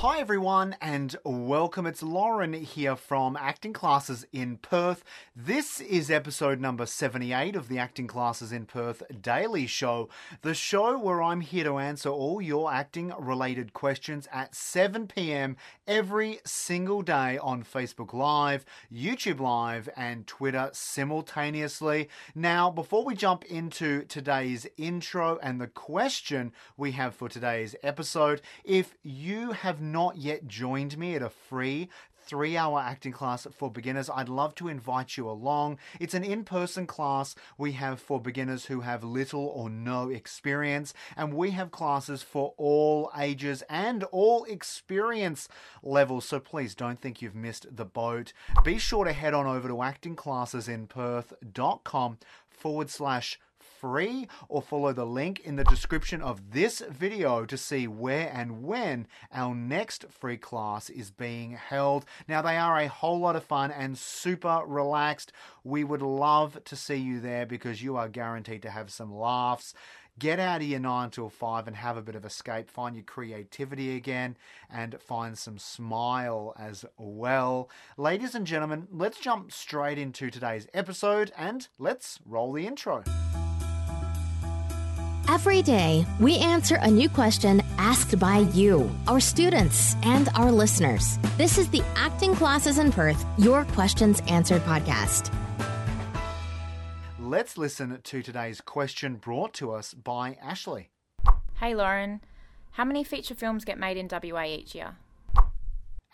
Hi everyone and welcome. It's Lauren here from Acting Classes in Perth. This is episode number 78 of the Acting Classes in Perth Daily Show, the show where I'm here to answer all your acting related questions at 7 p.m. every single day on Facebook Live, YouTube Live, and Twitter simultaneously. Now, before we jump into today's intro and the question we have for today's episode, if you have not yet joined me at a free three hour acting class for beginners, I'd love to invite you along. It's an in person class we have for beginners who have little or no experience, and we have classes for all ages and all experience levels. So please don't think you've missed the boat. Be sure to head on over to actingclassesinperth.com forward slash free or follow the link in the description of this video to see where and when our next free class is being held. Now, they are a whole lot of fun and super relaxed. We would love to see you there because you are guaranteed to have some laughs get out of your nine till five and have a bit of escape, find your creativity again, and find some smile as well. Ladies and gentlemen, let's jump straight into today's episode and let's roll the intro. Every day, we answer a new question asked by you, our students, and our listeners. This is the Acting Classes in Perth Your Questions Answered podcast. Let's listen to today's question brought to us by Ashley. Hey Lauren, how many feature films get made in WA each year?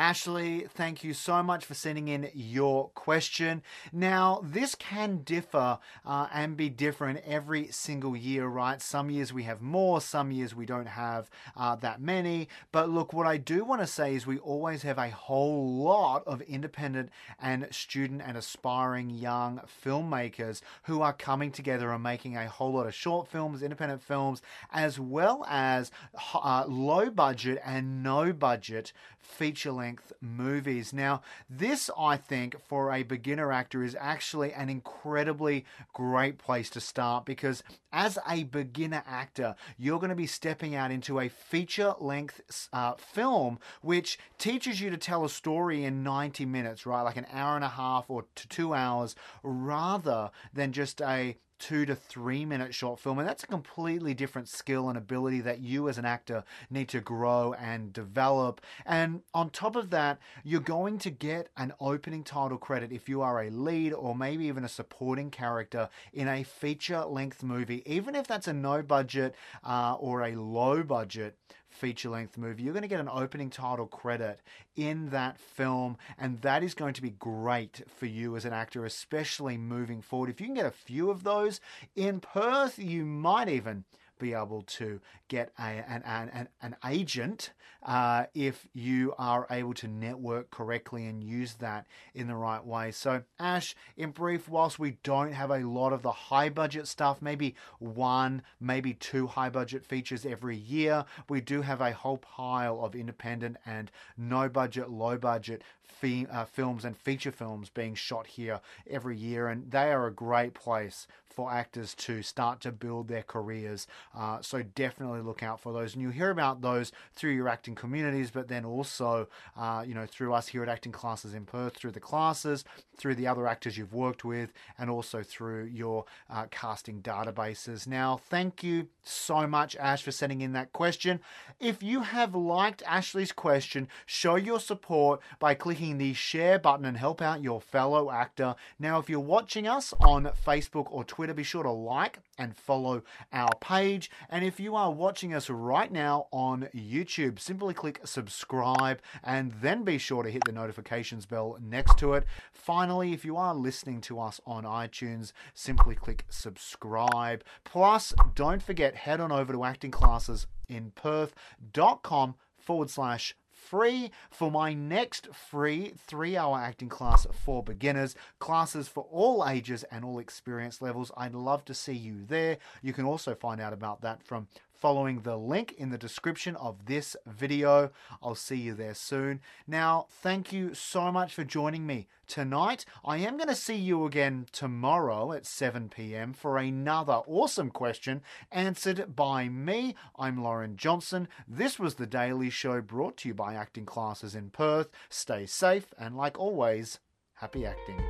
Ashley, thank you so much for sending in your question. Now, this can differ uh, and be different every single year, right? Some years we have more, some years we don't have uh, that many. But look, what I do want to say is we always have a whole lot of independent and student and aspiring young filmmakers who are coming together and making a whole lot of short films, independent films, as well as uh, low budget and no budget feature length movies. Now, this, I think, for a beginner actor is actually an incredibly great place to start because as a beginner actor, you're going to be stepping out into a feature length uh, film which teaches you to tell a story in 90 minutes, right? Like an hour and a half or to two hours, rather than just a two to three minute short film. And that's a completely different skill and ability that you as an actor need to grow and develop. And on top of that, you're going to get an opening title credit if you are a lead or maybe even a supporting character in a feature length movie, even if that's a no budget uh, or a low budget feature length movie. You're going to get an opening title credit in that film, and that is going to be great for you as an actor, especially moving forward. If you can get a few of those in Perth, you might even be able to get a, an, an, an agent uh, if you are able to network correctly and use that in the right way. So, Ash, in brief, whilst we don't have a lot of the high budget stuff, maybe one, maybe two high budget features every year, we do have a whole pile of independent and no budget, low budget fi- uh, films and feature films being shot here every year, and they are a great place for actors to start to build their careers. Uh, so definitely look out for those. And you'll hear about those through your acting communities, but then also, uh, you know, through us here at Acting Classes in Perth, through the classes, through the other actors you've worked with, and also through your uh, casting databases. Now, thank you so much, Ash, for sending in that question. If you have liked Ashley's question, show your support by clicking the share button and help out your fellow actor. Now, if you're watching us on Facebook or Twitter, be sure to like and follow our page. And if you are watching us right now on YouTube, simply click subscribe and then be sure to hit the notifications bell next to it. Finally, if you are listening to us on iTunes, simply click subscribe. Plus, don't forget, head on over to acting classes in perth.com forward slash free for my next free three hour acting class for beginners, classes for all ages and all experience levels. I'd love to see you there. You can also find out about that from following the link in the description of this video. I'll see you there soon. Now, thank you so much for joining me tonight. I am going to see you again tomorrow at 7 p.m. for another awesome question answered by me. I'm Lauren Johnson. This was The Daily Show brought to you by Acting Classes in Perth. Stay safe and, like always, happy acting.